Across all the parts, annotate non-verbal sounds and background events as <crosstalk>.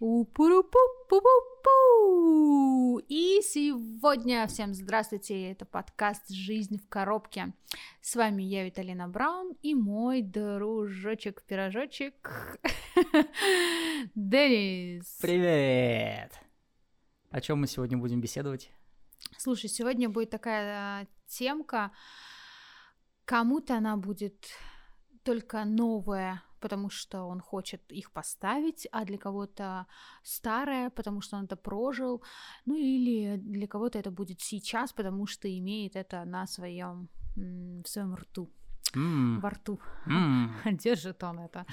У-пу-пу-пу-пу-пу. И сегодня всем здравствуйте, это подкаст «Жизнь в коробке». С вами я, Виталина Браун, и мой дружочек-пирожочек <laughs> Денис. Привет! О чем мы сегодня будем беседовать? Слушай, сегодня будет такая а, темка, кому-то она будет только новая, потому что он хочет их поставить, а для кого-то старое, потому что он это прожил, ну или для кого-то это будет сейчас, потому что имеет это на своем в своем рту. Mm. Во рту. Mm. <laughs> держит он это.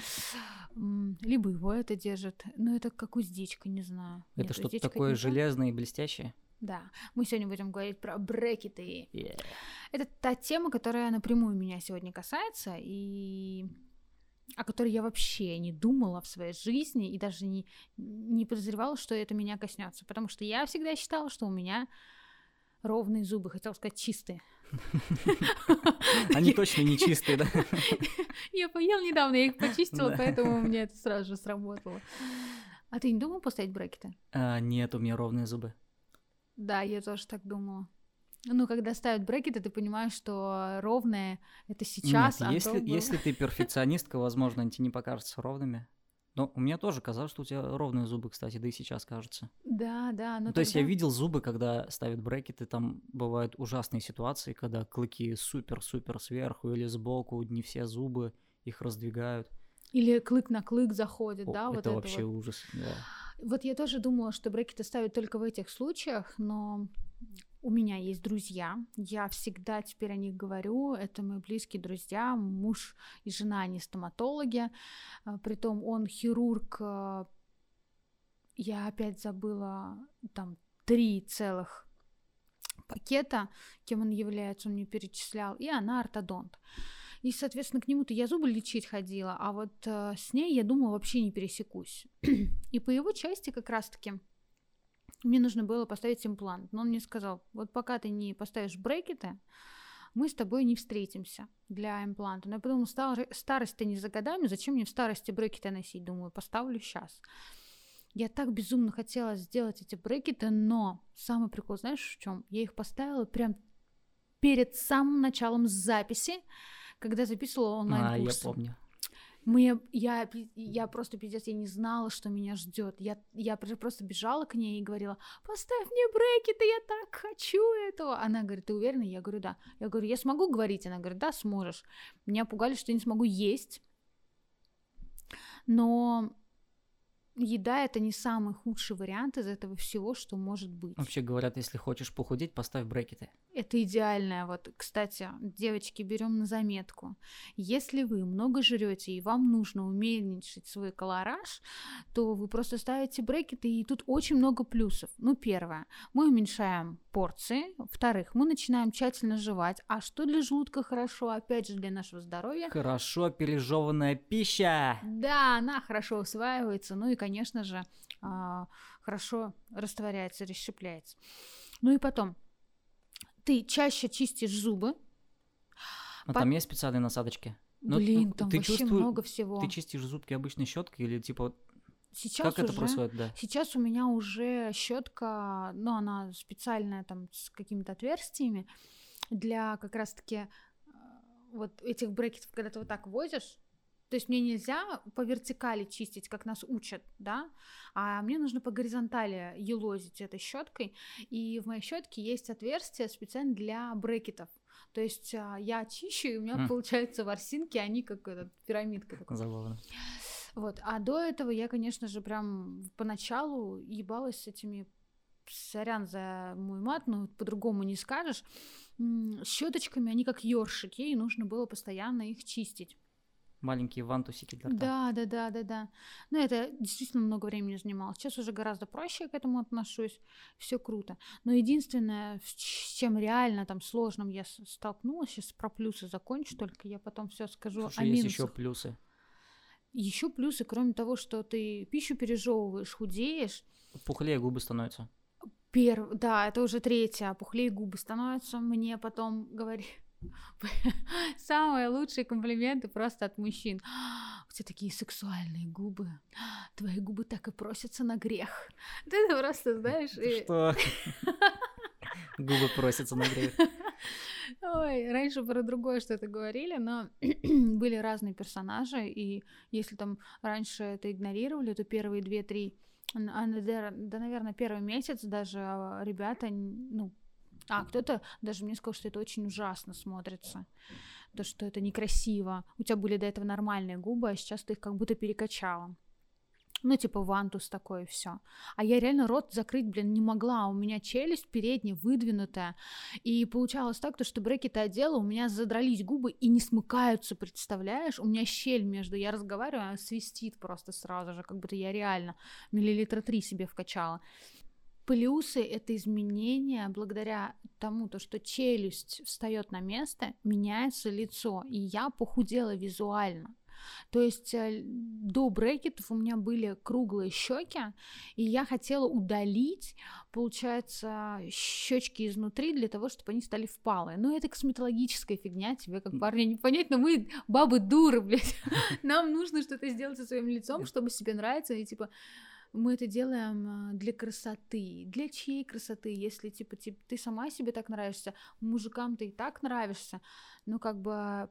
Либо его это держит. Ну, это как уздечка, не знаю. Это что-то такое железное и блестящее? Да, мы сегодня будем говорить про брекеты. Yeah. Это та тема, которая напрямую меня сегодня касается, и о которой я вообще не думала в своей жизни и даже не, не подозревала, что это меня коснется. Потому что я всегда считала, что у меня ровные зубы, хотела сказать чистые. <laughs> Они точно не чистые, да? <laughs> Я поел недавно, я их почистила, поэтому у меня это сразу же сработало. А ты не думал поставить брекеты? А, нет, у меня ровные зубы. Да, я тоже так думала. Ну, когда ставят брекеты, ты понимаешь, что ровное это сейчас, Нет, а если, то было... если ты перфекционистка, возможно, они тебе не покажутся ровными. Но у меня тоже казалось, что у тебя ровные зубы, кстати, да и сейчас кажется. Да, да. Но ну, тогда... То есть я видел зубы, когда ставят брекеты, там бывают ужасные ситуации, когда клыки супер-супер сверху или сбоку, не все зубы, их раздвигают. Или клык на клык заходит, О, да? Это вот это вообще вот. ужас, да. Вот я тоже думала, что брекеты ставят только в этих случаях, но у меня есть друзья, я всегда теперь о них говорю, это мои близкие друзья, муж и жена, они стоматологи, а, притом он хирург, а, я опять забыла, там, три целых пакета, кем он является, он мне перечислял, и она ортодонт. И, соответственно, к нему-то я зубы лечить ходила, а вот э, с ней, я думала, вообще не пересекусь. <clears throat> И по его части как раз-таки мне нужно было поставить имплант. Но он мне сказал, вот пока ты не поставишь брекеты, мы с тобой не встретимся для импланта. Но я подумала, стар- старость-то не за годами, зачем мне в старости брекеты носить? Думаю, поставлю сейчас. Я так безумно хотела сделать эти брекеты, но самый прикол, знаешь, в чем? Я их поставила прям перед самым началом записи, когда записывала онлайн-курс. А, я помню. Мне, я, я просто пиздец, я не знала, что меня ждет. Я, я просто бежала к ней и говорила, поставь мне брекеты, я так хочу этого. Она говорит, ты уверена? Я говорю, да. Я говорю, я смогу говорить? Она говорит, да, сможешь. Меня пугали, что я не смогу есть. Но еда это не самый худший вариант из этого всего, что может быть. Вообще говорят, если хочешь похудеть, поставь брекеты. Это идеальное. Вот, кстати, девочки, берем на заметку. Если вы много жрете и вам нужно уменьшить свой колораж, то вы просто ставите брекеты, и тут очень много плюсов. Ну, первое, мы уменьшаем порции. Во-вторых, мы начинаем тщательно жевать. А что для желудка хорошо, опять же, для нашего здоровья? Хорошо пережеванная пища. Да, она хорошо усваивается. Ну и, конечно же, а, хорошо растворяется, расщепляется. Ну и потом, ты чаще чистишь зубы. А По... там есть специальные насадочки? Ну, Блин, там ты вообще много всего. Ты чистишь зубки обычной щеткой или типа Сейчас как уже, это происходит, да? Сейчас у меня уже щетка, ну, она специальная там с какими-то отверстиями для как раз-таки э, вот этих брекетов, когда ты вот так возишь, то есть мне нельзя по вертикали чистить, как нас учат, да, а мне нужно по горизонтали елозить этой щеткой. И в моей щетке есть отверстие специально для брекетов. То есть а, я чищу, и у меня mm. получаются ворсинки, они как этот, пирамидка. Такой. Забавно. Вот. А до этого я, конечно же, прям поначалу ебалась с этими сорян за мой мат, но по-другому не скажешь. Щеточками они как ёршики, и нужно было постоянно их чистить маленькие вантусики для рта. Да, да, да, да, да. Но это действительно много времени занимало. Сейчас уже гораздо проще я к этому отношусь. Все круто. Но единственное, с чем реально там сложным я столкнулась, сейчас про плюсы закончу, только я потом все скажу Слушай, о есть минусах. еще плюсы. Еще плюсы, кроме того, что ты пищу пережевываешь, худеешь. Пухлее губы становятся. Перв... Да, это уже третье. Пухлее губы становятся. Мне потом говори <laughs> Самые лучшие комплименты просто от мужчин. У тебя такие сексуальные губы. Твои губы так и просятся на грех. Ты это просто знаешь... Что? <laughs> Губы просятся на грех. Ой, раньше про другое что-то говорили, но <clears throat> были разные персонажи, и если там раньше это игнорировали, то первые две-три, а, да, наверное, первый месяц даже а, ребята, ну, а кто-то даже мне сказал, что это очень ужасно смотрится, то, что это некрасиво. У тебя были до этого нормальные губы, а сейчас ты их как будто перекачала ну, типа вантус такой, все. А я реально рот закрыть, блин, не могла. У меня челюсть передняя выдвинутая. И получалось так, то, что брекеты одела, у меня задрались губы и не смыкаются, представляешь? У меня щель между... Я разговариваю, она свистит просто сразу же, как будто я реально миллилитра три себе вкачала. Плюсы — это изменения благодаря тому, то, что челюсть встает на место, меняется лицо, и я похудела визуально. То есть э, до брекетов у меня были круглые щеки, и я хотела удалить, получается, щечки изнутри для того, чтобы они стали впалые. Ну, это косметологическая фигня, тебе как парня не понять, но мы бабы дуры, блядь. <laughs> Нам нужно что-то сделать со своим лицом, чтобы себе нравиться, и типа мы это делаем э, для красоты. Для чьей красоты? Если, типа, типа ты сама себе так нравишься, мужикам ты и так нравишься, но как бы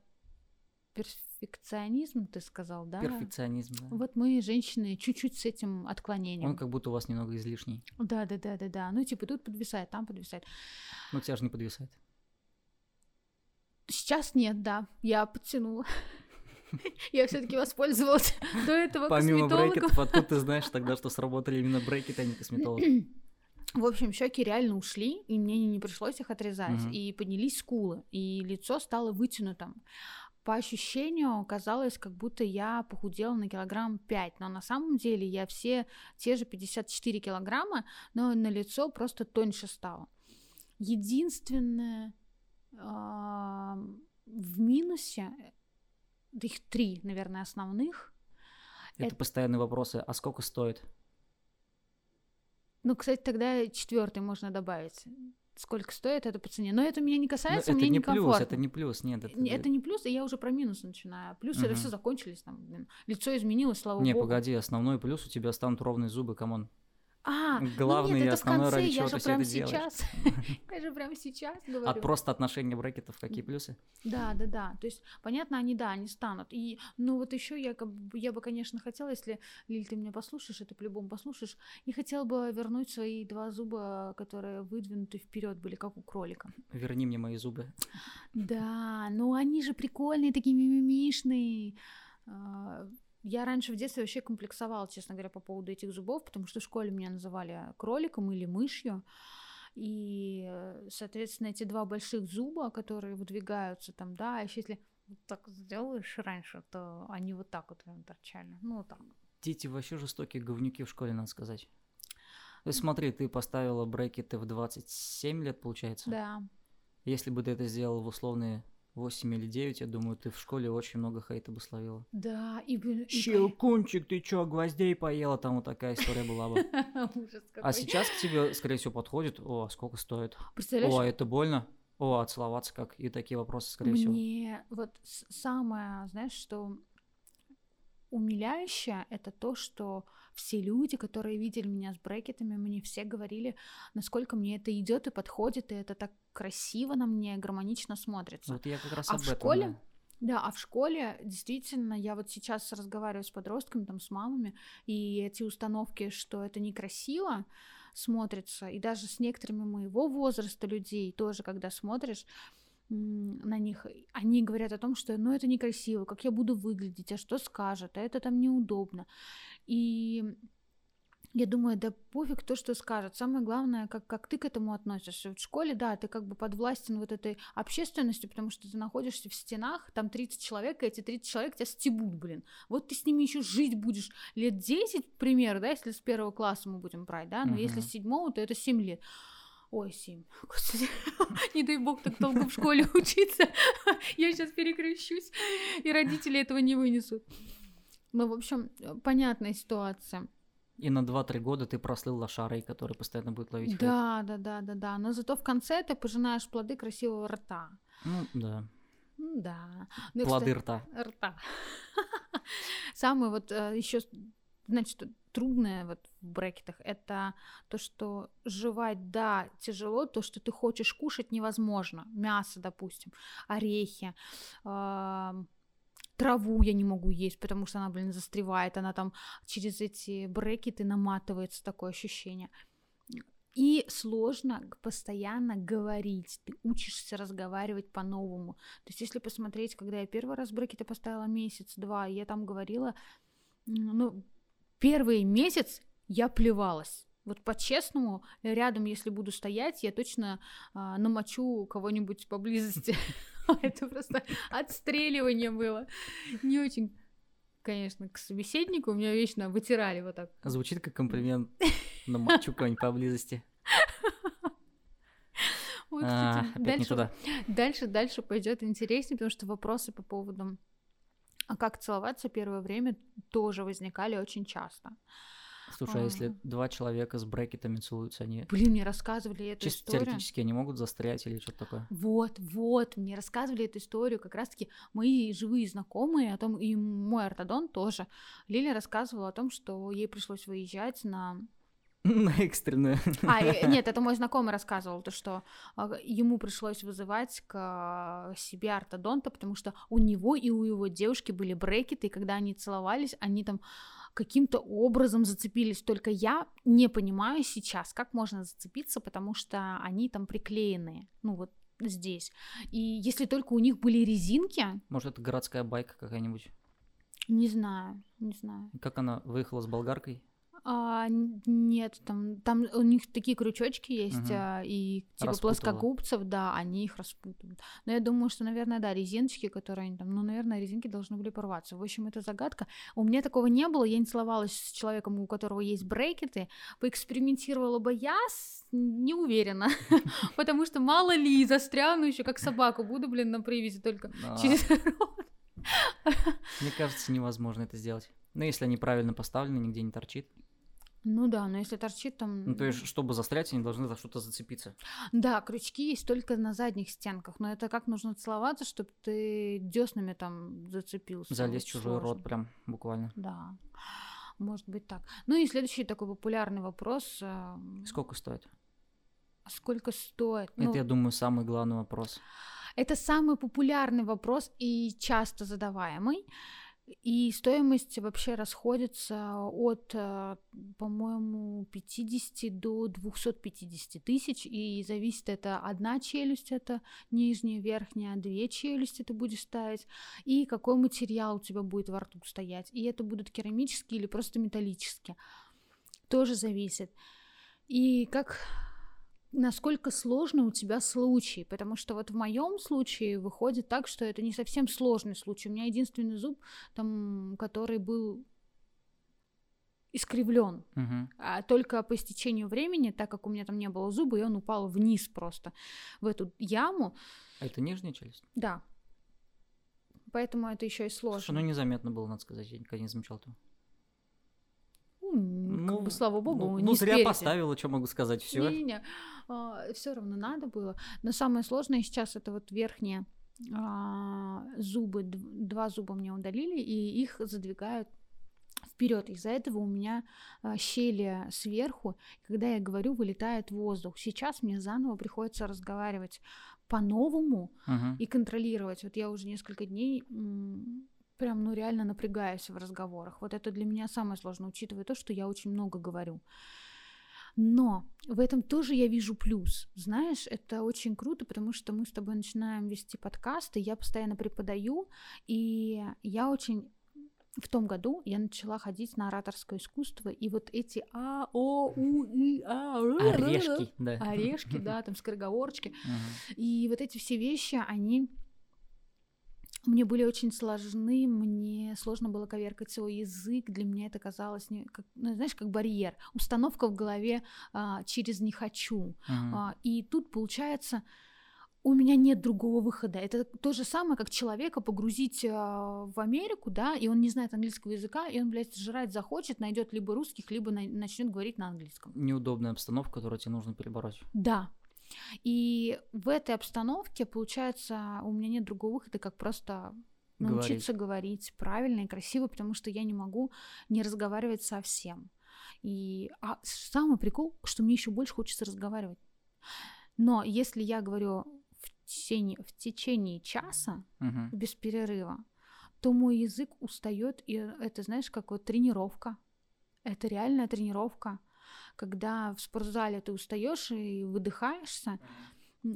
перфекционизм, ты сказал, да? Перфекционизм, да. Вот мы, женщины, чуть-чуть с этим отклонением. Он как будто у вас немного излишний. Да, да, да, да, да. Ну, типа, тут подвисает, там подвисает. Ну, тебя же не подвисает. Сейчас нет, да. Я подтянула. <laughs> Я все-таки воспользовалась <laughs> до этого Помимо брекетов, откуда ты знаешь тогда, что сработали именно брекеты, а не косметолог? <clears throat> В общем, щеки реально ушли, и мне не пришлось их отрезать. И поднялись скулы, и лицо стало вытянутым по ощущению казалось, как будто я похудела на килограмм 5, но на самом деле я все те же 54 килограмма, но на лицо просто тоньше стало. Единственное э, в минусе, их три, наверное, основных. Это, это постоянные вопросы, а сколько стоит? Ну, кстати, тогда четвертый можно добавить сколько стоит это по цене. Но это меня не касается, Но мне это не плюс, это не плюс, нет. Это, это не плюс, и я уже про минус начинаю. Плюсы угу. это все закончились, там, блин, лицо изменилось, слава не, богу. Не, погоди, основной плюс у тебя станут ровные зубы, come on. А, главное ну нет, и основное, ради чего ты все это сейчас, <laughs> Я же прямо сейчас говорю. А просто отношения брекетов какие плюсы? Да, да, да. То есть, понятно, они, да, они станут. И, ну, вот еще я, как бы, я бы, конечно, хотела, если, Лиль, ты меня послушаешь, это по-любому послушаешь, я хотела бы вернуть свои два зуба, которые выдвинуты вперед были, как у кролика. Верни мне мои зубы. Да, ну они же прикольные, такие мимимишные а, я раньше в детстве вообще комплексовала, честно говоря, по поводу этих зубов, потому что в школе меня называли кроликом или мышью. И, соответственно, эти два больших зуба, которые выдвигаются там, да, а еще если вот так сделаешь раньше, то они вот так вот прям торчали. Ну, вот так. Дети вообще жестокие говнюки в школе, надо сказать. То есть смотри, ты поставила брекеты в 27 лет, получается? Да. Если бы ты это сделала в условные 8 или 9, я думаю, ты в школе очень много хейта бы словила. Да, и... и Щелкунчик, ты чё, гвоздей поела? Там вот такая история была бы. <laughs> Ужас какой. А сейчас к тебе, скорее всего, подходит, о, а сколько стоит? Представляешь? О, а это больно? О, а целоваться как? И такие вопросы, скорее всего. Мне вот самое, знаешь, что умиляющее, это то, что все люди, которые видели меня с брекетами, мне все говорили, насколько мне это идет и подходит, и это так красиво на мне, гармонично смотрится. Вот я как раз а об в этом, школе, да. Да, а в школе действительно я вот сейчас разговариваю с подростками, там, с мамами, и эти установки, что это некрасиво смотрится, и даже с некоторыми моего возраста людей тоже, когда смотришь, на них, они говорят о том, что ну это некрасиво, как я буду выглядеть, а что скажут, а это там неудобно. И я думаю, да пофиг то, что скажут. Самое главное, как, как ты к этому относишься. В школе, да, ты как бы подвластен вот этой общественностью, потому что ты находишься в стенах, там 30 человек, и эти 30 человек тебя стебут, блин. Вот ты с ними еще жить будешь лет 10, к примеру, да, если с первого класса мы будем брать, да, но uh-huh. если с седьмого, то это 7 лет. Ой, семь. <laughs> Господи, <laughs> не дай бог так долго в школе <laughs> учиться. Я сейчас перекрещусь, и родители этого не вынесут. Ну, в общем, понятная ситуация. И на 2-3 года ты прослыл лошарой, который постоянно будет ловить. Да, да, да, да, да. Но зато в конце ты пожинаешь плоды красивого рта. Ну, да. Да. Ну, Плоды кстати, рта. рта. Самое вот еще, значит, трудное вот в брекетах это то, что жевать, да, тяжело, то, что ты хочешь кушать, невозможно. Мясо, допустим, орехи, траву я не могу есть, потому что она, блин, застревает, она там через эти брекеты наматывается, такое ощущение. И сложно постоянно говорить, ты учишься разговаривать по-новому. То есть, если посмотреть, когда я первый раз брекеты поставила месяц-два, я там говорила, ну, первый месяц я плевалась. Вот по-честному, рядом, если буду стоять, я точно а, намочу кого-нибудь поблизости. <laughs> Это просто отстреливание было. Не очень, конечно, к собеседнику. Меня вечно вытирали вот так. Звучит как комплимент на мачу какой-нибудь поблизости. Вот, А, кстати, опять не дальше. Дальше, дальше пойдет интереснее, потому что вопросы по поводу а как целоваться первое время тоже возникали очень часто. Слушай, а если два человека с брекетами целуются, они Блин, мне рассказывали эту чисто историю. теоретически они могут застрять или что-то такое? Вот, вот, мне рассказывали эту историю как раз-таки мои живые знакомые, о том, и мой ортодонт тоже. Лиля рассказывала о том, что ей пришлось выезжать на... На экстренную. А, нет, это мой знакомый рассказывал, то, что а, ему пришлось вызывать к а, себе ортодонта, потому что у него и у его девушки были брекеты, и когда они целовались, они там каким-то образом зацепились. Только я не понимаю сейчас, как можно зацепиться, потому что они там приклеенные, ну вот здесь. И если только у них были резинки, Может, это городская байка какая-нибудь? не знаю, не знаю. Как она выехала с болгаркой? А, нет, там, там у них такие крючочки есть, Мгм. а, и типа Распутала. плоскогубцев, да, они их распутывают. Но я думаю, что, наверное, да, резиночки, которые они там, ну, наверное, резинки должны были порваться. В общем, это загадка. У меня такого не было, я не целовалась с человеком, у которого есть брекеты. Поэкспериментировала бы я, с- не уверена, <laughs> потому что мало ли, застряну еще как собаку, буду, блин, на привязи только через рот. Мне кажется, невозможно это сделать. Ну, если они правильно поставлены, нигде не торчит. Ну да, но если торчит там... Ну, то есть, чтобы застрять, они должны за что-то зацепиться. Да, крючки есть только на задних стенках, но это как нужно целоваться, чтобы ты деснами там зацепился. Залезть в чужой рот сложно. прям буквально. Да, может быть так. Ну и следующий такой популярный вопрос. а, Сколько стоит? Сколько стоит? Ну, Это, я думаю, самый главный вопрос. Это самый популярный вопрос и часто задаваемый. И стоимость вообще расходится от, э, по-моему, 50 до 250 тысяч. И зависит это одна челюсть, это нижняя, верхняя, две челюсти ты будешь ставить. И какой материал у тебя будет во рту стоять. И это будут керамические или просто металлические. Тоже зависит. И как насколько сложный у тебя случай, потому что вот в моем случае выходит так, что это не совсем сложный случай. У меня единственный зуб, там, который был искривлен, Мгм. а только по истечению времени, так как у меня там не было зуба, и он упал вниз просто в эту яму, А это нижняя челюсть? да. Поэтому это еще и Слушай, сложно. ну незаметно было, надо сказать. Я никогда не замечал этого. М, как бы, слава богу, ну, не ну, зря спереди. поставила, что могу сказать, все. Не-не-не, все равно надо было. Но самое сложное сейчас это вот верхние а, зубы, дв- два зуба мне удалили, и их задвигают вперед. Из-за этого у меня а, щели сверху, когда я говорю, вылетает воздух. Сейчас мне заново приходится разговаривать по-новому и контролировать. Вот я уже несколько дней м, прям, ну, реально напрягаюсь в разговорах. Вот это для меня самое сложное, учитывая то, что я очень много говорю. Но в этом тоже я вижу плюс. Знаешь, это очень круто, потому что мы с тобой начинаем вести подкасты, я постоянно преподаю, и я очень в том году я начала ходить на ораторское искусство, и вот эти а, о, у, и, а, Орешки, да. орешки, да, там скороговорочки, <laughs> и вот эти все вещи, они мне были очень сложны, мне сложно было коверкать свой язык, для меня это казалось, не, как, ну, знаешь, как барьер, установка в голове а, через «не хочу». Мгм. А, и тут получается у меня нет другого выхода. Это то же самое, как человека погрузить э, в Америку, да, и он не знает английского языка, и он, блядь, жрать захочет, найдет либо русских, либо на- начнет говорить на английском. Неудобная обстановка, которую тебе нужно перебороть. Да. И в этой обстановке, получается, у меня нет другого выхода, как просто научиться говорить правильно и красиво, потому что я не могу не разговаривать совсем. И а самый прикол, что мне еще больше хочется разговаривать. Но если я говорю в течение, в течение часа Мгм. без перерыва, то мой язык устает, и это, знаешь, как вот тренировка. Это реальная тренировка. Когда в спортзале ты устаешь и выдыхаешься,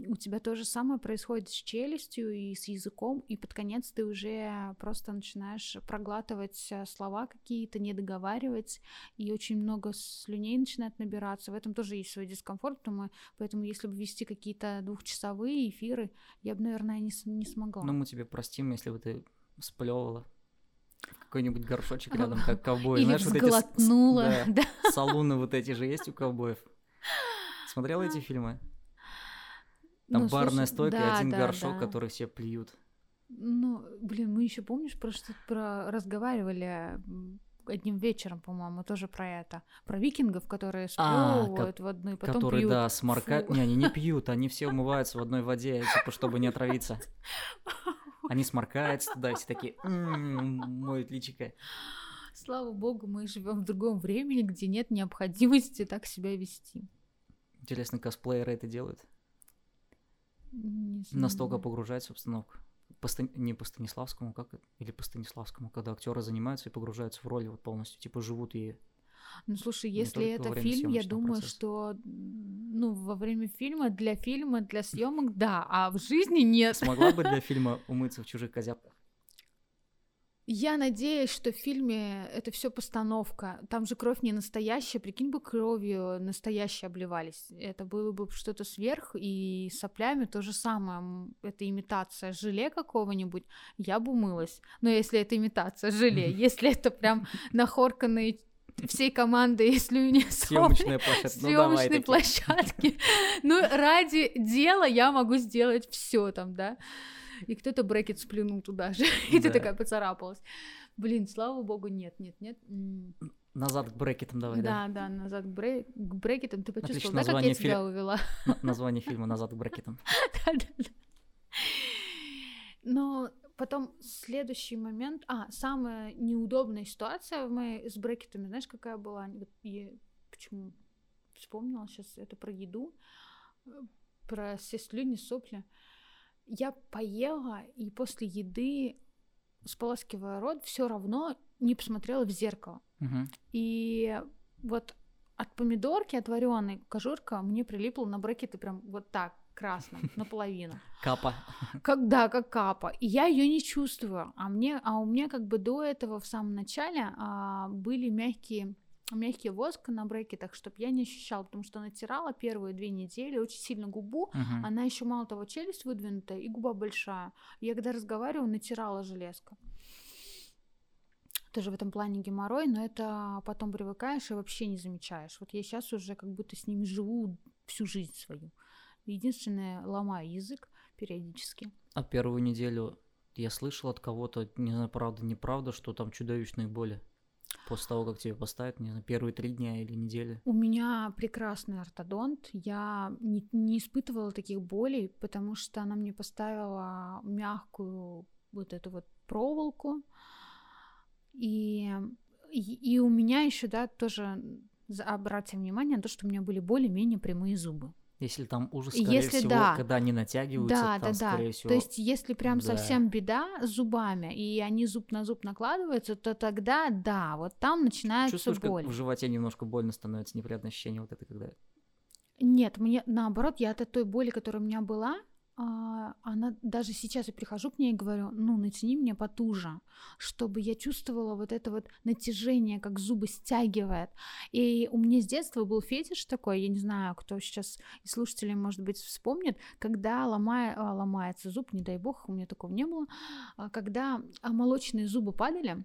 у тебя то же самое происходит с челюстью и с языком, и под конец ты уже просто начинаешь проглатывать э, слова какие-то, не договаривать, и очень много слюней начинает набираться. В этом тоже есть свой дискомфорт, поэтому, поэтому если бы вести какие-то двухчасовые эфиры, я бы, наверное, не, не смогла. Ну, мы тебе простим, если бы ты сплевывала в какой-нибудь горшочек рядом, как ковбой. Или Знаешь, вот эти да, да. салуны вот эти же есть у ковбоев. Смотрела эти фильмы? Там Ну, барная слушай, стойка и да, один да, горшок, да. который все плюют. Ну, блин, мы еще помнишь, про что про разговаривали одним вечером, по-моему, тоже про это. Про викингов, которые А, сплевывают в одну и потом которые, пьют. да, сморкают. Фу. Не, они не <laughs> пьют, они все умываются в одной воде, типа, чтобы не отравиться. Они сморкаются туда, все такие «М, моют личико. Слава богу, мы живем в другом времени, где нет необходимости так себя вести. Интересно, косплееры это делают? Настолько погружаются в обстановку. По Ста- не по Станиславскому, как? Или по Станиславскому, когда актеры занимаются и погружаются в роли вот полностью, типа живут и Ну, слушай, если это фильм, я думаю, процесса. что ну, во время фильма, для фильма, для съемок, да, а в жизни нет. смогла бы для <laughs> фильма умыться в чужих козявках? Я надеюсь, что в фильме это все постановка. Там же кровь не настоящая. Прикинь бы, кровью настоящей обливались. Это было бы что-то сверх, и соплями то же самое. Это имитация желе какого-нибудь, я бы умылась. Но если это имитация желе, если это прям <laughs> нахорканные всей командой слюни сопли, Съемочная площадка. Ну съемочной таки. площадки. Ну, ради дела я могу сделать все там, да. И кто-то брекет сплюнул туда же. <laughs> И ты такая поцарапалась. Блин, слава богу, нет, нет, нет. Назад к брекетам давай, да. Да, да, назад к, бре- к брекетам. Ты почувствовал, да, как я тебя увела? Н- Название фильма «Назад к брекетам». <laughs> Да-да-да. Но потом следующий момент... А, самая неудобная ситуация в моей с брекетами, знаешь, какая была? Я почему вспомнила сейчас это про еду, э, про все слюни, сопли. Я поела, и после еды, споласкивая рот, все равно не посмотрела в зеркало. Мгм. И вот от помидорки, от вареной кожурка мне прилипла на брекеты прям вот так, красным, наполовину. Капа. Когда, как капа. И я ее не чувствую. А, мне, а у меня как бы до этого в самом начале а, были мягкие мягкий воск на брекетах, чтобы я не ощущала, потому что натирала первые две недели очень сильно губу, Мгм. она еще мало того челюсть выдвинутая и губа большая. Я когда разговариваю, натирала железка. Тоже в этом плане геморрой, но это потом привыкаешь и вообще не замечаешь. Вот я сейчас уже как будто с ними живу всю жизнь свою. Единственное, ломаю язык периодически. А первую неделю я слышал от кого-то, не знаю, правда, неправда, что там чудовищные боли. После того, как тебе поставят, не знаю, первые три дня или недели. У меня прекрасный ортодонт. Я не, не испытывала таких болей, потому что она мне поставила мягкую вот эту вот проволоку. И, и, и у меня еще, да, тоже обратите внимание на то, что у меня были более-менее прямые зубы. Если там ужас, скорее если всего, да. когда они натягиваются, Да, там, да, да. скорее всего... То есть, если прям да. совсем беда с зубами, и они зуб на зуб накладываются, то тогда да, вот там начинается Чувствуешь, боль. как в животе немножко больно становится, неприятное ощущение вот это, когда... Нет, мне наоборот, я от той боли, которая у меня была, она даже сейчас я прихожу к ней и говорю, ну, натяни мне потуже, чтобы я чувствовала вот это вот натяжение, как зубы стягивает. И у меня с детства был фетиш такой, я не знаю, кто сейчас из слушателей, может быть, вспомнит, когда ломая, а, ломается зуб, не дай бог, у меня такого не было, а, когда а, молочные зубы падали,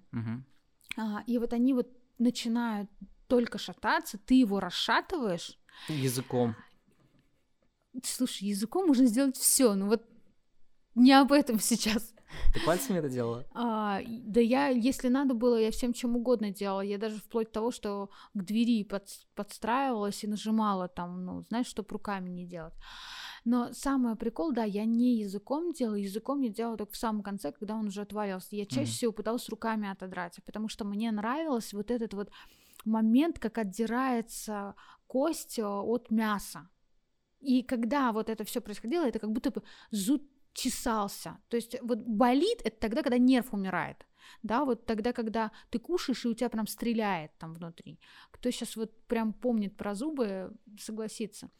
а, и вот они вот начинают только шататься, ты его расшатываешь, Языком. Слушай, языком можно сделать все, ну вот не об этом <laughs> сейчас. Ты пальцами это делала? А, да я, если надо было, я всем чем угодно делала. Я даже вплоть до того, что к двери под, подстраивалась и нажимала там, ну, знаешь, чтобы руками не делать. Но самый прикол, да, я не языком делала, языком я делала только в самом конце, когда он уже отвалился. Я чаще mm. всего пыталась руками отодрать, потому что мне нравилось вот этот вот момент, как отдирается кость э, от мяса. И когда вот это все происходило, это как будто бы зуд чесался. То есть вот болит это тогда, когда нерв умирает. Да, вот тогда, когда ты кушаешь, и у тебя прям стреляет там внутри. Кто сейчас вот прям помнит про зубы, согласится.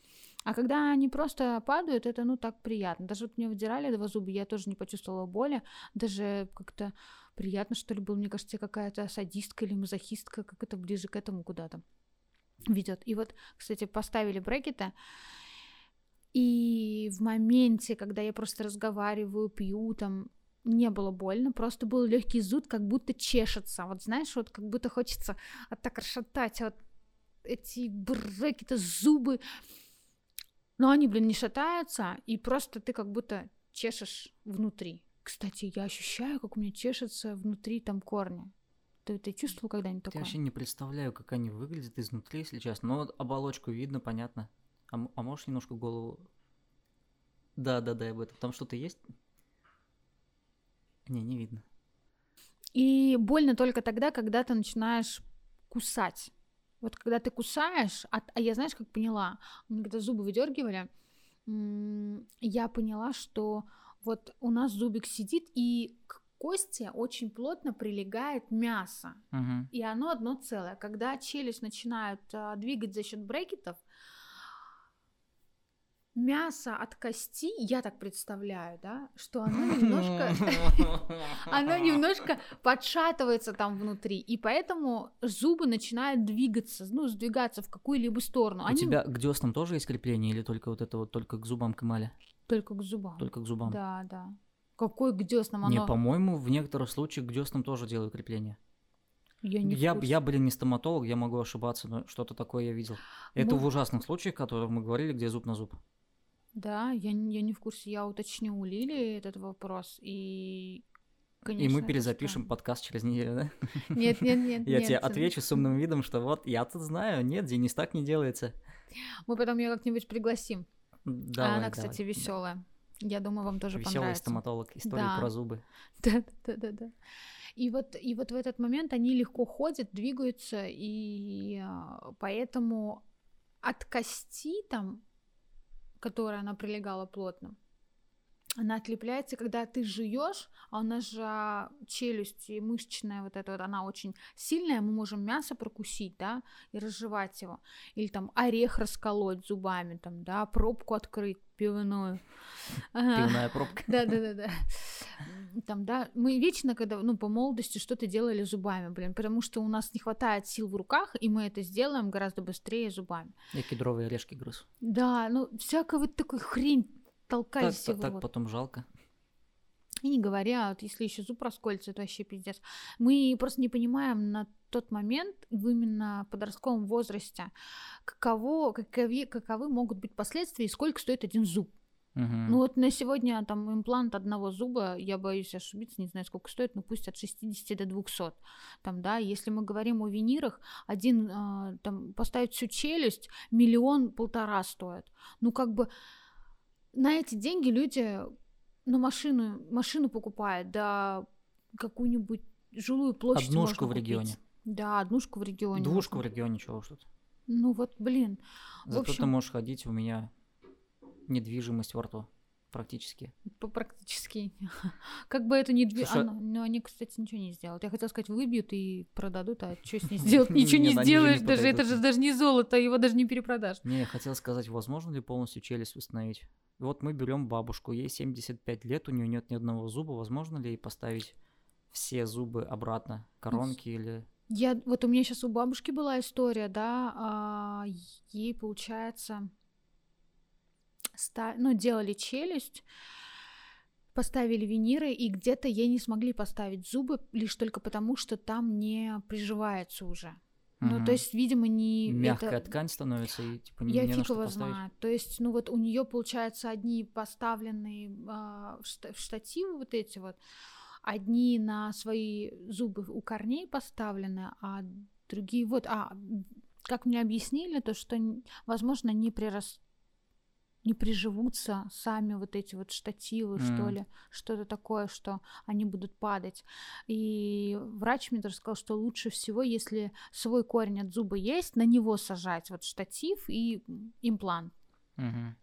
А когда они просто падают, это, ну, так приятно. Даже вот мне выдирали два зуба, я тоже не почувствовала боли. Даже как-то приятно, что ли, было. Мне кажется, какая-то садистка или мазохистка, как это ближе к этому куда-то ведет. И вот, кстати, поставили брекеты, и в моменте, когда я просто разговариваю, пью, там, не было больно, просто был легкий зуд, как будто чешется. Вот знаешь, вот как будто хочется вот так расшатать вот эти брекеты, зубы. Но они, блин, не шатаются, и просто ты как будто чешешь внутри. Кстати, я ощущаю, как у меня чешется внутри там корни. Ты, ты чувствовал когда-нибудь такое? Я вообще не представляю, как они выглядят изнутри, если честно. Но вот оболочку видно, понятно. А, а можешь немножко голову... Да, да, да, об этом. Там что-то есть? Не, не видно. И больно только тогда, когда ты начинаешь кусать. Вот когда ты кусаешь, а, а я знаешь, как поняла, когда зубы выдергивали, я поняла, что вот у нас зубик сидит, и к кости очень плотно прилегает мясо, угу. и оно одно целое. Когда челюсть начинают а, двигать за счет брекетов, мясо от кости, я так представляю, да, что оно немножко, <laughs> оно немножко подшатывается там внутри, и поэтому зубы начинают двигаться, ну, сдвигаться в какую-либо сторону. У тебя к деснам тоже есть крепление или только вот это вот только к зубам Камаля? Только к зубам. Только к зубам. Да, да. Какой к деснам оно? Не, по-моему, в некоторых случаях к деснам тоже делают крепление. Я, не я, я, блин, не стоматолог, я могу ошибаться, но что-то такое я видел. Это ну... в ужасных случаях, о которых мы говорили, где зуб на зуб. Да, я, я не в курсе, я уточню у Лили этот вопрос, и Конечно, и мы перезапишем что? подкаст через неделю, да? Нет, нет, нет. Я нет, тебе отвечу с умным видом, что вот я тут знаю, нет, Денис так не делается. Мы потом ее как-нибудь пригласим. Давай, Она, кстати, веселая. Да. Я думаю, вам тоже Веселый понравится. стоматолог, история да. про зубы. <laughs> Да, да, да, да. И вот, и вот в этот момент они легко ходят, двигаются, и а, поэтому от кости там которая она прилегала плотно, она отлепляется, когда ты жуешь, а у нас же а, челюсть и мышечная вот эта вот, она очень сильная, мы можем мясо прокусить, да, и разжевать его, или там орех расколоть зубами, там, да, пробку открыть пивную. Пивная пробка. Да, да, да, да. Там, да, мы вечно, когда, ну, по молодости что-то делали зубами, блин, потому что у нас не хватает сил в руках, и мы это сделаем гораздо быстрее зубами. Я кедровые орешки грыз. Да, ну, всякая вот такой хрень толкались так, Так потом жалко. И не говоря, вот если еще зуб расколется, это вообще пиздец. Мы просто не понимаем на тот момент, в именно подростковом возрасте, каково, каковы, каковы могут быть последствия и сколько стоит один зуб. Угу. Ну вот на сегодня там имплант одного зуба, я боюсь ошибиться, не знаю сколько стоит, но пусть от 60 до 200. Там, да, если мы говорим о винирах, один э, там поставить всю челюсть миллион полтора стоит. Ну как бы на эти деньги люди на машину, машину покупают, да какую-нибудь жилую площадь Однушку в регионе. Купить. Да, однушку в регионе. Двушку можно. в регионе, чего уж тут. Ну вот, блин. Зато общем... ты можешь ходить, у меня недвижимость во рту практически. Практически. <laughs> Как бы это не две... Слушай... Но они, кстати, ничего не сделают. Я хотела сказать, выбьют и продадут, а что с ней <laughs> сделать? Ничего не сделаешь, даже это же даже не золото, его даже не перепродашь. Не, я хотел сказать, возможно ли полностью челюсть восстановить? Вот мы берем бабушку, ей 75 лет, у нее нет ни одного зуба, возможно ли ей поставить все зубы обратно, коронки или... Я, вот у меня сейчас у бабушки была история, да, а, ей, получается, ста- ну, делали челюсть, поставили виниры, и где-то ей не смогли поставить зубы лишь только потому, что там не приживается уже. Ну, то есть, видимо, не... Мягкая это... ткань становится, и типа не, Я не фиг его знаю. То есть, ну вот у нее получается одни поставленные а, в шта- в штативы вот эти вот, одни на свои зубы у корней поставлены, а другие вот, а как мне объяснили, то что, возможно, не прирас не приживутся сами вот эти вот штативы, что М. ли, что-то такое, что они будут падать. И врач мне тоже сказал, что лучше всего, если свой корень от зуба есть, на него сажать вот штатив и имплант, Мгм.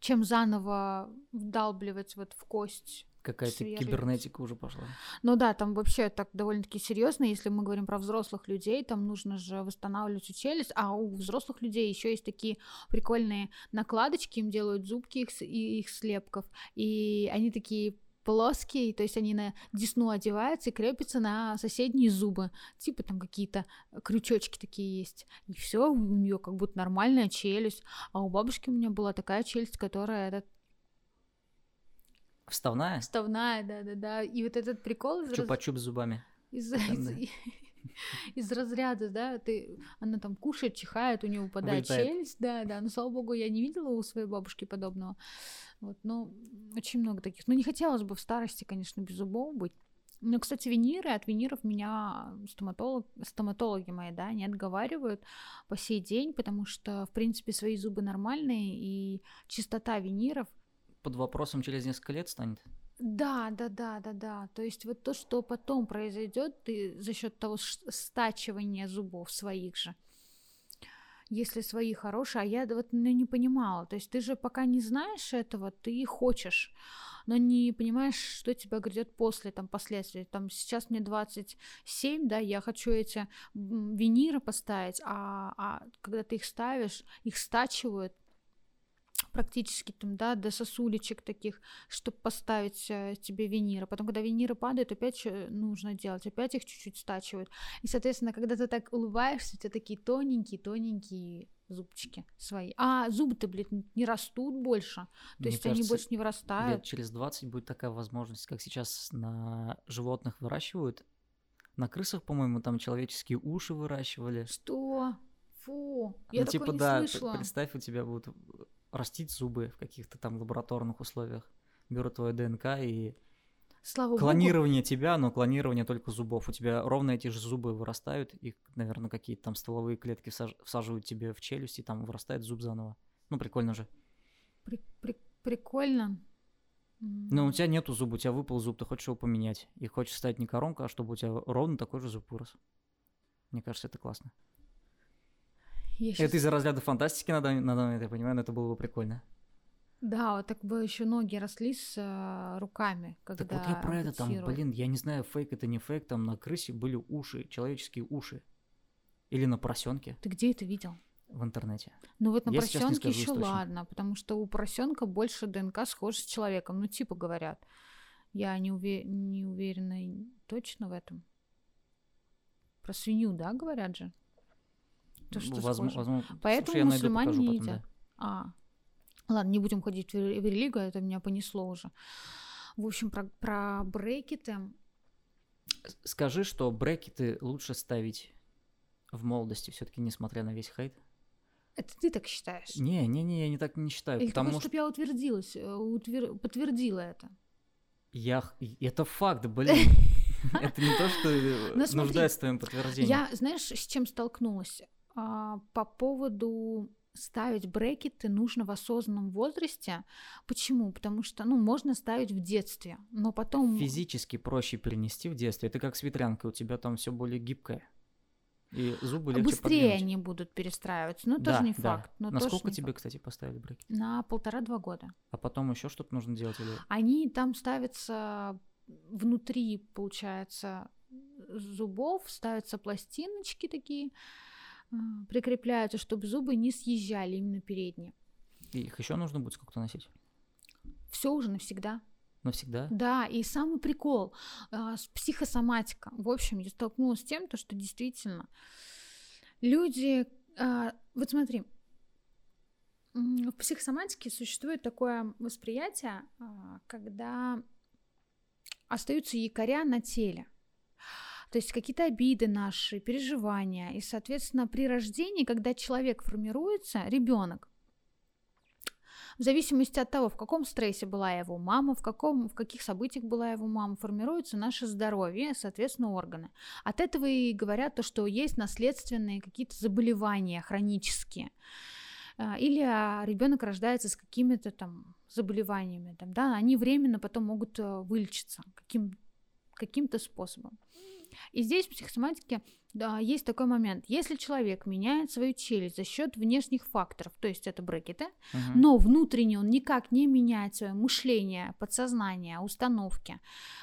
чем заново вдалбливать вот в кость. Какая-то кибернетика уже пошла. Ну да, там вообще так довольно-таки серьезно, если мы говорим про взрослых людей, там нужно же восстанавливать челюсть, а у взрослых людей еще есть такие прикольные накладочки, им делают зубки их, и их слепков, и они такие плоские, то есть они на десну одеваются и крепятся на соседние зубы. Типа там какие-то крючочки такие есть. И все, у нее как будто нормальная челюсть. А у бабушки у меня была такая челюсть, которая этот, Вставная? вставная, да-да-да. И вот этот прикол из раз- Чупа-чуп с зубами. из, из, <laughs> из разряда, да, ты, она там кушает, чихает, у нее выпадает Вылетает. челюсть, да, да, но слава богу, я не видела у своей бабушки подобного, вот, но очень много таких, ну не хотелось бы в старости, конечно, без зубов быть. Но, кстати, виниры, от виниров меня стоматолог, стоматологи мои, да, не отговаривают по сей день, потому что, в принципе, свои зубы нормальные, и чистота виниров Под вопросом через несколько лет станет. да, да, да, да, да. То есть вот то, что потом произойдет, ты за счет того стачивания зубов своих же. Если свои хорошие, а я вот ну, не понимала. То есть ты же пока не знаешь этого, ты хочешь, но не понимаешь, что тебя грядет после, там, последствий. Там сейчас мне 27, да, я хочу эти виниры поставить, а, а когда ты их ставишь, их стачивают практически там, да, до сосулечек таких, чтобы поставить э, тебе виниры. Потом, когда виниры падают, опять э, нужно делать, опять их чуть-чуть стачивают. И, соответственно, когда ты так улыбаешься, у тебя такие тоненькие-тоненькие зубчики свои. А зубы-то, блин, не растут больше. То Мне есть они кажется, больше не Лет вырастают. через 20 будет такая возможность, как сейчас на животных выращивают. На крысах, по-моему, там человеческие уши выращивали. Что? Фу, я ну, такое типа, не да, слышала. представь, у тебя будут растить зубы в каких-то там лабораторных условиях. Берут твою ДНК и Слава богу. клонирование тебя, но клонирование только зубов. У тебя ровно эти же зубы вырастают, их, наверное, какие-то там стволовые клетки всаж- всаживают тебе в челюсть, и там вырастает зуб заново. Ну, прикольно же. При- при- прикольно. Но у тебя нету зуба, у тебя выпал зуб, ты хочешь его поменять. И хочешь ставить не коронку, а чтобы у тебя ровно такой же зуб вырос. Мне кажется, это классно. Я щас- Это из-за разряда фантастики на данный на данный момент, я понимаю, но это было бы прикольно. Да, вот так бы еще ноги росли с э, руками, когда Так вот я про это там, блин, я не знаю, фейк это не фейк, там на крысе были уши, человеческие уши. Или на поросенке Ты где это видел? в интернете. Ну вот на Я сейчас поросенке еще ладно, потому что у поросенка больше ДНК схожа с человеком. Ну, типа говорят. Я не, уве- не уверена точно в этом. Про свинью, да, говорят же? То, что Возм- схоже. возможно. Поэтому Слушай, мусульмане покажу не потом, да. едят. А, ладно, не будем ходить в, ре- в религию, это меня понесло уже. В общем, про, про брекеты. Скажи, что брекеты лучше ставить в молодости, все-таки несмотря на весь хейт. Это ты так считаешь? Не, не, не, я не так не считаю, Или ты потому хочешь, что чтобы я утвердилась, э, утвер- подтвердила это? я, это факт, <laughs> блин. Это не то, что Ну, нуждается в твоем подтверждении. Я, знаешь, с чем столкнулась? А, по поводу ставить брекеты нужно в осознанном возрасте. Почему? Потому что, ну, можно ставить в детстве, но потом... Физически проще перенести в детстве. Это как с ветрянкой, у тебя там все более гибкое. И зубы легче Быстрее подвинуть. они будут перестраиваться. Ну, Да, тоже не да. факт. Но На тоже сколько не тебе, факт. кстати, поставили брекет? На полтора-два года. А потом еще что-то нужно делать или... Они там ставятся внутри, получается, зубов, ставятся пластиночки такие, прикрепляются, чтобы зубы не съезжали именно передние. И их еще нужно будет сколько-то носить? Все уже навсегда. Навсегда? Да, и самый прикол а, с психосоматика. В общем, я столкнулась с тем, то, что действительно люди... а, вот смотри, в психосоматике существует такое восприятие, а, когда остаются якоря на теле. То есть какие-то обиды наши, переживания. И, соответственно, при рождении, когда человек формируется, ребенок, в зависимости от того, в каком стрессе была его мама, в, каком, в каких событиях была его мама, формируется наше здоровье, соответственно, органы. От этого и говорят то, что есть наследственные какие-то заболевания хронические. А, или а, ребенок рождается с какими-то там заболеваниями, там, да, они временно потом могут э, вылечиться каким, каким-то способом. И здесь в психосоматике да, есть такой момент. Если человек меняет свою челюсть за счет внешних факторов, то есть это брекеты, угу. но внутренне он никак не меняет свое мышление, подсознание, установки,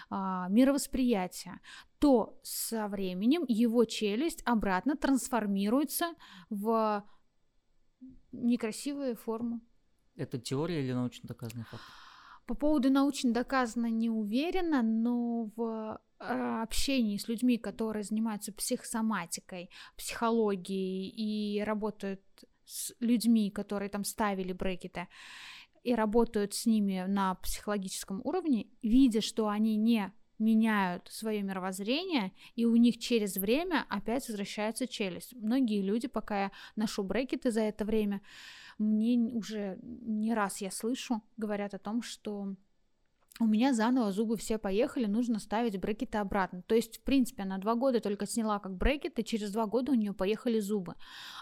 а, мировосприятие, то со временем его челюсть обратно трансформируется в некрасивую форму. Это теория или научно доказанный факт? По поводу научно доказано не уверена, но в а, общении с людьми, которые занимаются психосоматикой, психологией и работают с людьми, которые там ставили брекеты, и работают с ними на психологическом уровне, видя, что они не меняют свое мировоззрение, и у них через время опять возвращается челюсть. Многие люди, пока я ношу брекеты за это время, мне уже не раз я слышу, говорят о том, что у меня заново зубы все поехали, нужно ставить брекеты обратно. То есть, в принципе, она два года только сняла как брекеты, через два года у нее поехали зубы.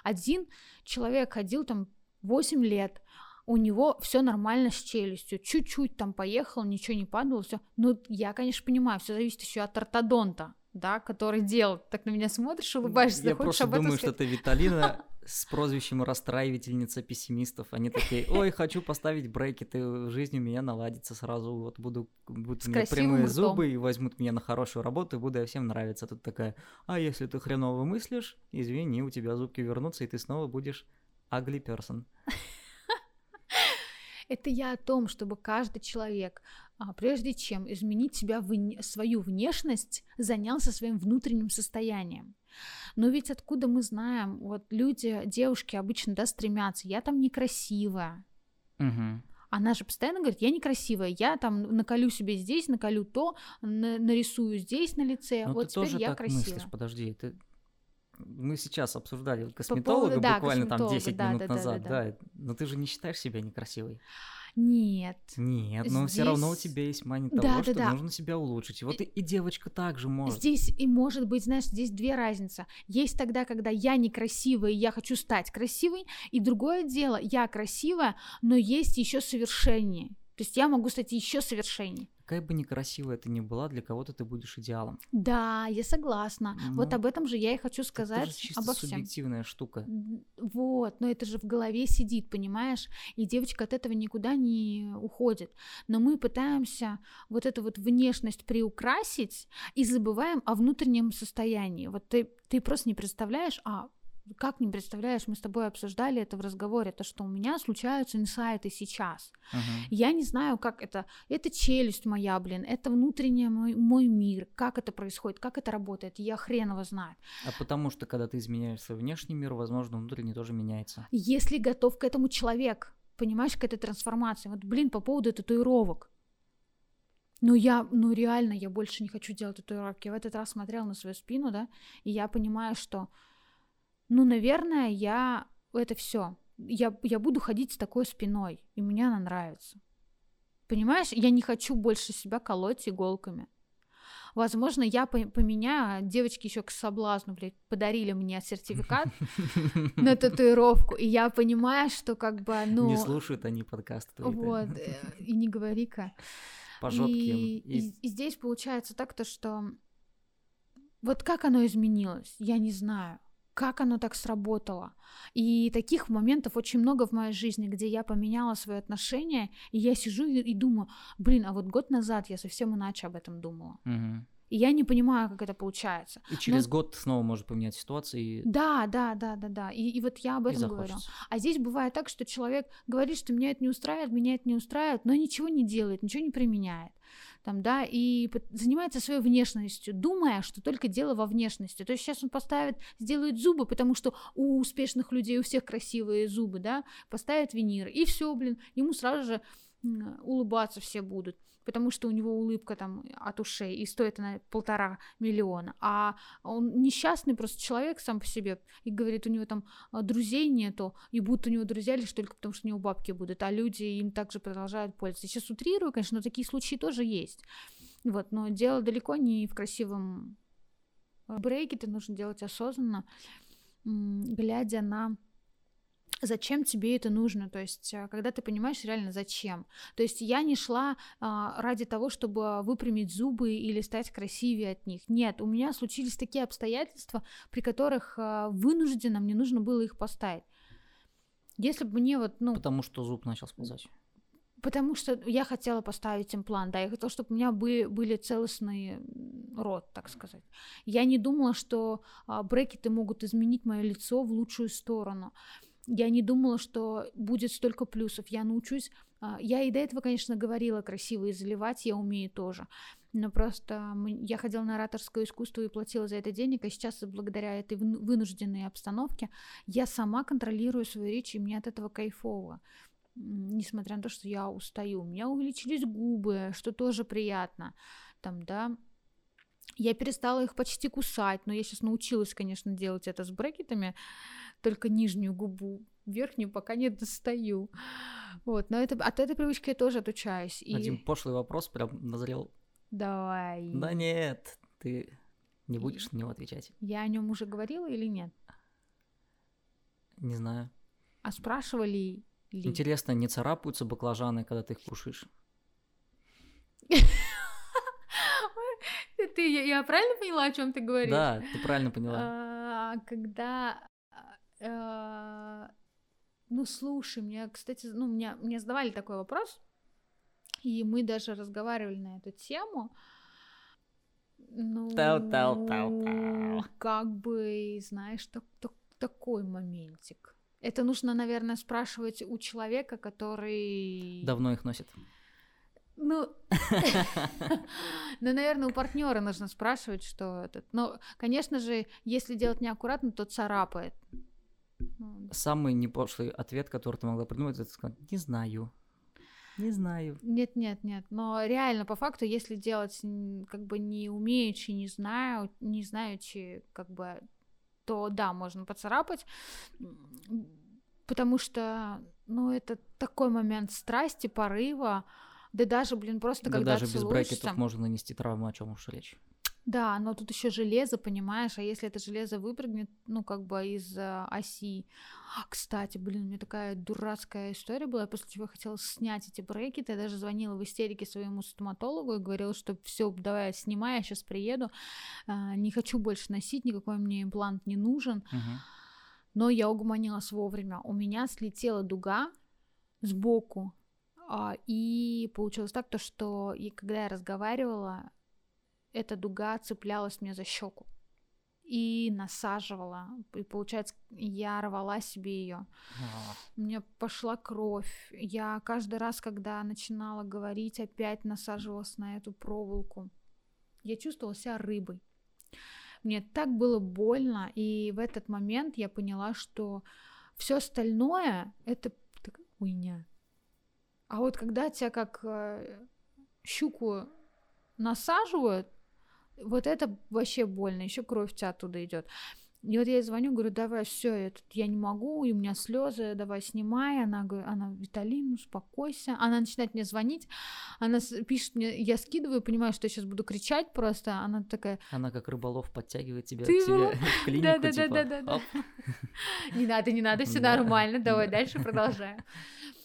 Один человек ходил там 8 лет, у него все нормально с челюстью, чуть-чуть там поехал, ничего не падало, все. Ну, я, конечно, понимаю, все зависит еще от ортодонта, да, который делал. Так на меня смотришь, улыбаешься, Я просто думаю, что ты Виталина <laughs> с прозвищем расстраивательница пессимистов. Они такие, <laughs> ой, хочу поставить брекеты, жизнь у меня наладится сразу, вот буду, будут у меня прямые ртом. зубы и возьмут меня на хорошую работу, и буду я всем нравиться. Тут такая, а если ты хреново мыслишь, извини, у тебя зубки вернутся, и ты снова будешь ugly person. <laughs> Это я о том, чтобы каждый человек, а, прежде чем изменить себя, свою внешность, занялся своим внутренним состоянием. Но ведь откуда мы знаем, вот люди, девушки обычно, да, стремятся, я там некрасивая. Угу. Она же постоянно говорит, я некрасивая, я там наколю себе здесь, наколю то, на нарисую здесь на лице, Но вот ты теперь тоже я так красивая. Мыслишь, подожди, ты... мы сейчас обсуждали косметолога По поводу, буквально да, там 10 да, минут да, назад, да, да, да. но ты же не считаешь себя некрасивой. Нет. Нет, но Здесь... все равно у тебя есть мания того, да, что да. нужно себя улучшить. Вот и, и девочка также может. Здесь и может быть, знаешь, здесь две разницы. Есть тогда, когда я некрасивая, и я хочу стать красивой, и другое дело, я красивая, но есть еще совершение. То есть я могу стать еще совершеннее. Какая бы некрасивая ты ни была, для кого-то ты будешь идеалом. Да, я согласна. Ну, вот об этом же я и хочу сказать. Это же чисто обо всем. субъективная штука. Вот, но это же в голове сидит, понимаешь? И девочка от этого никуда не уходит. Но мы пытаемся вот эту вот внешность приукрасить и забываем о внутреннем состоянии. Вот ты, ты просто не представляешь, а как не представляешь, мы с тобой обсуждали это в разговоре, то, что у меня случаются инсайты сейчас. Uh-huh. Я не знаю, как это. Это челюсть моя, блин, это внутренний мой, мой мир. Как это происходит, как это работает, я хреново знаю. А потому что, когда ты изменяешь свой внешний мир, возможно, внутренний тоже меняется. Если готов к этому человек, понимаешь, к этой трансформации. Вот, блин, по поводу татуировок. Ну, я, ну, реально, я больше не хочу делать татуировки. Я в этот раз смотрела на свою спину, да, и я понимаю, что ну, наверное, я это все. Я, я буду ходить с такой спиной, и мне она нравится. Понимаешь, я не хочу больше себя колоть иголками. Возможно, я поменяю, а девочки еще к соблазну, блядь, подарили мне сертификат <laughs> на татуировку, и я понимаю, что как бы, ну... Не слушают они подкасты твои. Вот, э, и не говори-ка. По жопке. И, и, и здесь получается так-то, что вот как оно изменилось, я не знаю как оно так сработало. И таких моментов очень много в моей жизни, где я поменяла свое отношение, и я сижу и, и думаю, блин, а вот год назад я совсем иначе об этом думала. Угу. И я не понимаю, как это получается. И через Но... год снова может поменять ситуацию. И... Да, да, да, да, да. И, и вот я об этом говорю. А здесь бывает так, что человек говорит, что меня это не устраивает, меня это не устраивает, но ничего не делает, ничего не применяет там, да, и занимается своей внешностью, думая, что только дело во внешности. То есть сейчас он поставит, сделает зубы, потому что у успешных людей у всех красивые зубы, да, поставит винир, и все, блин, ему сразу же улыбаться все будут, потому что у него улыбка там от ушей, и стоит она полтора миллиона, а он несчастный просто человек сам по себе, и говорит, у него там а, друзей нету, и будут у него друзья лишь только потому, что у него бабки будут, а люди им также продолжают пользоваться. Сейчас утрирую, конечно, но такие случаи тоже есть. Вот, но дело далеко не в красивом брейке, это нужно делать осознанно, глядя на зачем тебе это нужно, то есть э, когда ты понимаешь реально зачем. То есть я не шла а, ради того, чтобы выпрямить зубы или стать красивее от них. Нет, у меня случились такие обстоятельства, при которых а, вынужденно мне нужно было их поставить. Если бы мне вот, ну... Потому что зуб начал сползать. Потому что я хотела поставить имплант, да, я хотела, чтобы у меня были, были целостный рот, так сказать. Я не думала, что а, брекеты могут изменить мое лицо в лучшую сторону я не думала, что будет столько плюсов. Я научусь... А, я и до этого, конечно, говорила красиво и заливать, я умею тоже. Но просто я ходила на ораторское искусство и платила за это денег, а сейчас благодаря этой вынужденной обстановке я сама контролирую свою речь, и мне от этого кайфово. Несмотря на то, что я устаю. У меня увеличились губы, что тоже приятно. Там, да, я перестала их почти кусать, но я сейчас научилась, конечно, делать это с брекетами, только нижнюю губу, верхнюю пока не достаю. Вот, но это, от этой привычки я тоже отучаюсь. И... Один пошлый вопрос прям назрел. Давай. Да нет, ты не будешь на него отвечать. Я о нем уже говорила или нет? Не знаю. А спрашивали ли? Интересно, не царапаются баклажаны, когда ты их кушаешь? <laughs> Ты, я правильно поняла, о чем ты говоришь? Да, ты правильно поняла. А, когда а, ну, слушай, мне, кстати, ну, мне, мне задавали такой вопрос, и мы даже разговаривали на эту тему. Ну, тау, тау, тау, тау. как бы, знаешь, так, так, такой моментик. Это нужно, наверное, спрашивать у человека, который... Давно их носит. Ну, <laughs> ну, наверное, у партнера нужно спрашивать, что этот. Но, конечно же, если делать неаккуратно, то царапает. Самый непошлый ответ, который ты могла придумать, это сказать, не знаю. Не знаю. Нет, нет, нет. Но реально, по факту, если делать как бы не умеючи, не знаю, не знаючи, как бы, то да, можно поцарапать, потому что, ну, это такой момент страсти, порыва, да даже, блин, просто да когда даже без брекетов можно нанести травму, о чем уж речь. Да, но тут еще железо, понимаешь, а если это железо выпрыгнет, ну, как бы из э, оси. Кстати, блин, у меня такая дурацкая история была, после чего я хотела снять эти брекеты, я даже звонила в истерике своему стоматологу и говорила, что все, давай снимай, я сейчас приеду, э, не хочу больше носить, никакой мне имплант не нужен. Угу. Но я угомонилась вовремя. У меня слетела дуга сбоку, и получилось так, то, что и когда я разговаривала, эта дуга цеплялась мне за щеку и насаживала. И получается, я рвала себе ее. У меня пошла кровь. Я каждый раз, когда начинала говорить, опять насаживалась на эту проволоку. Я чувствовала себя рыбой. Мне так было больно, и в этот момент я поняла, что все остальное это такая хуйня. А вот когда тебя как э, щуку насаживают, вот это вообще больно, еще кровь у тебя оттуда идет. И вот я ей звоню, говорю, давай, все, я, тут, я не могу, и у меня слезы, давай снимай. Она говорит, она, Виталин, успокойся. Она начинает мне звонить, она пишет мне, я скидываю, понимаю, что я сейчас буду кричать просто. Она такая... Она как рыболов подтягивает тебя, Ты тебя <laughs> в клинику, да, да, типа, да, да, да, Не надо, не надо, все нормально, давай дальше продолжаем. <laughs>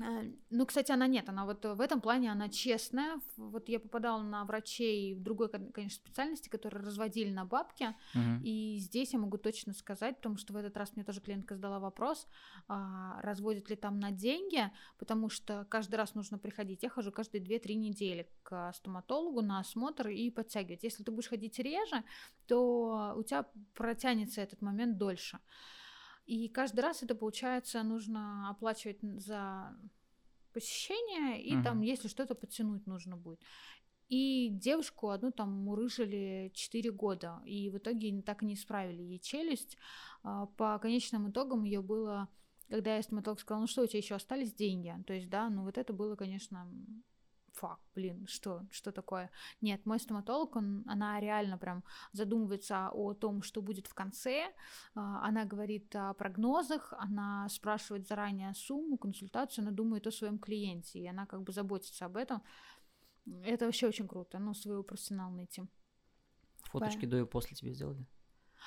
Э, ну, кстати, она нет, она вот в этом плане она честная. Вот я попадала на врачей в другой, конечно, специальности, которые разводили на бабки, uh-huh. и здесь я могу точно сказать, потому что в этот раз мне тоже клиентка задала вопрос, а, разводят ли там на деньги, потому что каждый раз нужно приходить. Я хожу каждые 2-3 недели к стоматологу на осмотр и подтягивать. Если ты будешь ходить реже, то у тебя протянется этот момент дольше. И каждый раз это получается нужно оплачивать за посещение, и uh-huh. там, если что-то подтянуть нужно будет. И девушку одну там мурыжили 4 года, и в итоге так и не исправили ей челюсть. А, по конечным итогам ее было когда я стоматолог сказала, ну что, у тебя еще остались деньги? То есть, да, ну вот это было, конечно, фак, блин, что, что такое? Нет, мой стоматолог, он, она реально прям задумывается о том, что будет в конце, а, она говорит о прогнозах, она спрашивает заранее сумму, консультацию, она думает о своем клиенте, и она как бы заботится об этом. Это вообще очень круто, ну, своего профессионала найти. Фоточки По... до и после тебе сделали?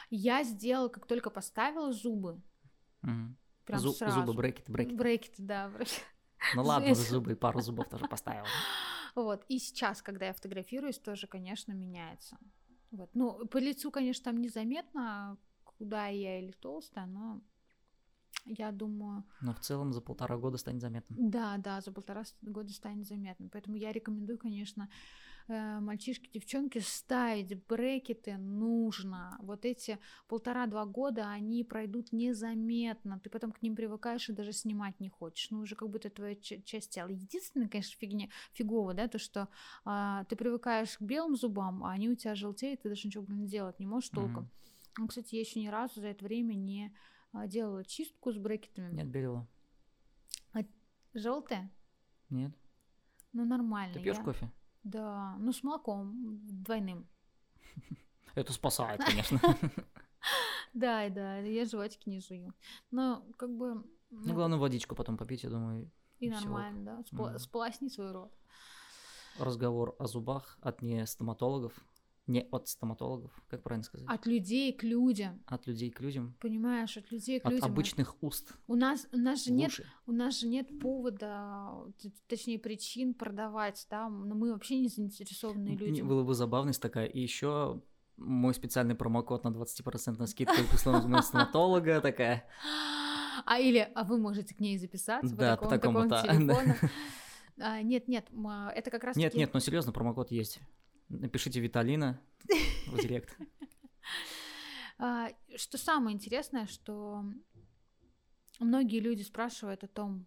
Я сделала, как только поставила зубы. Угу. Прям Зуб, сразу. Зубы, брекеты, брекеты. Брекеты, да, брекеты. Ну ладно, зубы, пару зубов тоже поставила. <laughs> Вот, и сейчас, когда я фотографируюсь, тоже, конечно, меняется. Вот. Ну, по лицу, конечно, там незаметно, куда я или толстая, но я думаю... Но в целом за полтора года станет заметно. Да, да, за полтора года станет заметно. Поэтому я рекомендую, конечно, мальчишки, девчонки, ставить брекеты нужно. Вот эти полтора-два года, они пройдут незаметно. Ты потом к ним привыкаешь и даже снимать не хочешь. Ну, уже как будто твоя часть тела. Единственное, конечно, фигня, фигово, да, то, что э, ты привыкаешь к белым зубам, а они у тебя желтеют, ты даже ничего, блин, делать не можешь толком. Mm-hmm. Ну, кстати, я еще ни разу за это время не а, делала чистку с брекетами. Нет, белила. А желтая? Нет. Ну, нормально. Ты пьешь я... кофе? Да, ну с молоком двойным. <laughs> Это спасает, конечно. <laughs> Да, да, я жвачки не жую. Но как бы... Ну, главное, водичку потом попить, я думаю. И нормально, да. Сполосни свой рот. Разговор о зубах от не стоматологов не от стоматологов, как правильно сказать? От людей к людям. От людей к людям. Понимаешь, от людей к от людям. От обычных уст. У нас, у нас же нет, у нас же нет повода, точнее причин продавать, да, но мы вообще не заинтересованные люди. Было бы забавность такая. И еще мой специальный промокод на 20% скидку в условно стоматолога такая. А или, а вы можете к ней записаться да, по такому, по такому телефону. А, нет, нет, это как раз. Нет, нет, но серьезно, промокод есть. Напишите Виталина в директ. <laughs> А, что самое интересное, что многие люди спрашивают о том,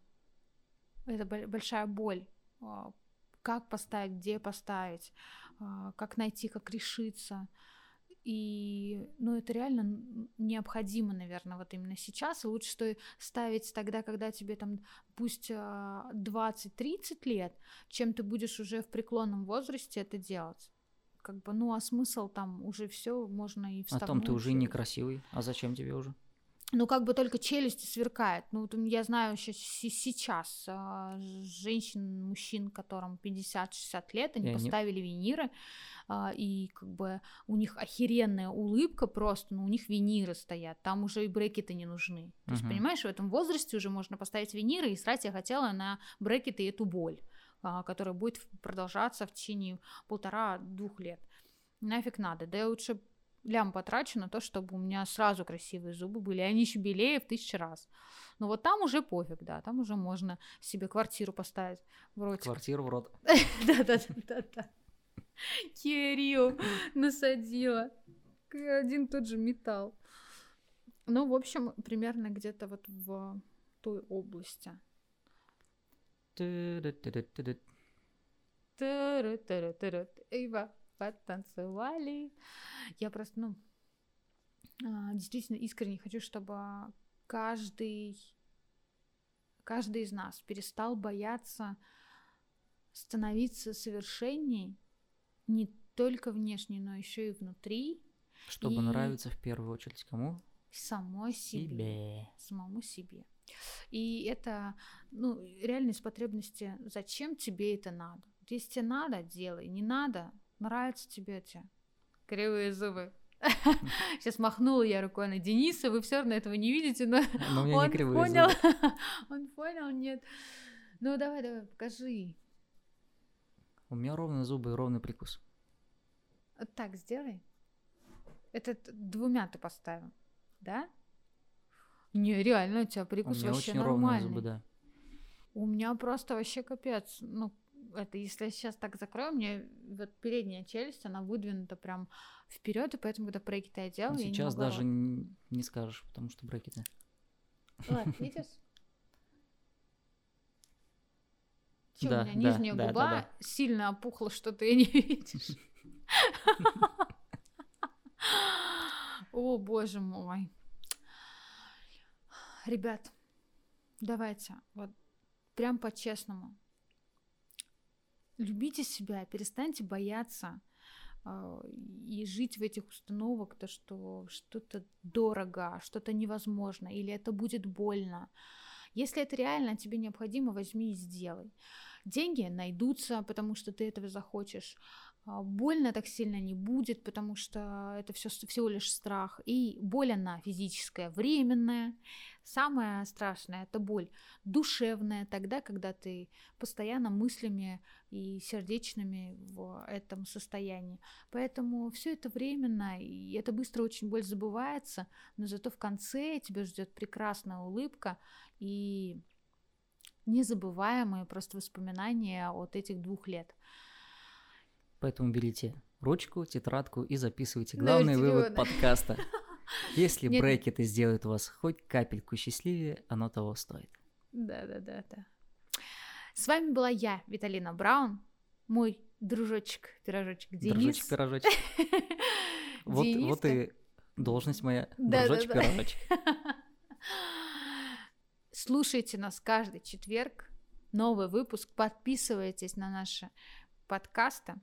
это большая боль, а, как поставить, где поставить, а, как найти, как решиться. И, ну, это реально необходимо, наверное, вот именно сейчас. И лучше что ставить тогда, когда тебе там, пусть 20-30 лет, чем ты будешь уже в преклонном возрасте это делать как бы, ну а смысл там уже все можно и вставнуть. А там ты уже некрасивый, а зачем тебе уже? Ну, как бы только челюсти сверкает. Ну, я знаю сейчас а, женщин, мужчин, которым 50-60 лет, они я поставили не... виниры, а, и как бы у них охеренная улыбка просто, но у них виниры стоят, там уже и брекеты не нужны. То есть, понимаешь, в этом возрасте уже можно поставить виниры, и срать я хотела на брекеты и эту боль. А, которая будет продолжаться в течение полтора-двух лет. Нафиг надо. Да я лучше лям потрачу на то, чтобы у меня сразу красивые зубы были, они еще белее в тысячу раз. Но вот там уже пофиг, да, там уже можно себе квартиру поставить в ротик. Квартиру в рот. <laughs> Да-да-да-да. Кирилл насадила. Один тот же металл. Ну, в общем, примерно где-то вот в той области. Эйва, потанцевали. Я просто, ну, а, действительно искренне хочу, чтобы каждый, каждый из нас перестал бояться становиться совершенней не только внешне, но еще и внутри. Чтобы и нравиться в первую очередь кому? Самой себе. себе. Самому себе. И это, ну, реальность потребности, зачем тебе это надо? Если тебе надо, делай, не надо, нравится тебе эти кривые зубы. <laughs> Сейчас махнула я рукой на Дениса, вы все равно этого не видите, но, но он понял, <laughs> он понял, нет. Ну давай, давай, покажи. У меня ровные зубы и ровный прикус. Вот так сделай. Это двумя ты поставил, да? Не, реально, у тебя прикус у меня вообще очень нормальный. Зубы, да. У меня просто вообще капец. Ну, это если я сейчас так закрою, мне вот передняя челюсть, она выдвинута прям вперед, и поэтому, когда брекеты я делаю, Но я сейчас не даже не, скажешь, потому что брекеты. Ладно, <laughs> видишь? Че, да, у меня да, нижняя да, губа да, да. сильно опухла, что ты не видишь. <laughs> О, боже мой. Ребят, давайте, вот прям по-честному. Любите себя, перестаньте бояться э, и жить в этих установок, то что что-то дорого, что-то невозможно, или это будет больно. Если это реально тебе необходимо, возьми и сделай. Деньги найдутся, потому что ты этого захочешь. А, больно так сильно не будет, потому что это все всего лишь страх. И боль она физическая, временная. Самое страшное это боль душевная, тогда, когда ты постоянно мыслями и сердечными в этом состоянии. Поэтому все это временно, и это быстро очень боль забывается, но зато в конце тебя ждет прекрасная улыбка и незабываемые просто воспоминания от этих двух лет. Поэтому берите ручку, тетрадку и записывайте главный Навертивно. вывод подкаста. <laughs> Если Нет. брекеты сделают вас хоть капельку счастливее, оно того стоит. Да, да, да, да. С вами была я, Виталина Браун, мой дружочек, пирожочек Денис. Дружочек, пирожочек. <laughs> Вот, вот и должность моя. Дружочек, пирожочек. <laughs> Слушайте нас каждый четверг. Новый выпуск. Подписывайтесь на наши подкасты.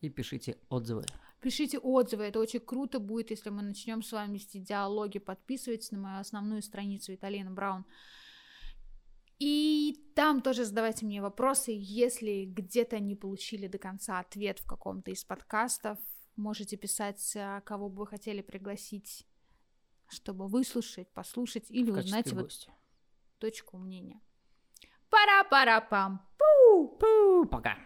И пишите отзывы. Пишите отзывы, это очень круто будет, если мы начнем с вами вести диалоги. Подписывайтесь на мою основную страницу Виталина Браун. И там тоже задавайте мне вопросы, если где-то не получили до конца ответ в каком-то из подкастов, можете писать, а, кого бы вы хотели пригласить, чтобы выслушать, послушать или узнать вот точку мнения. Пара-пара-пам. Пу! Пу! Пока.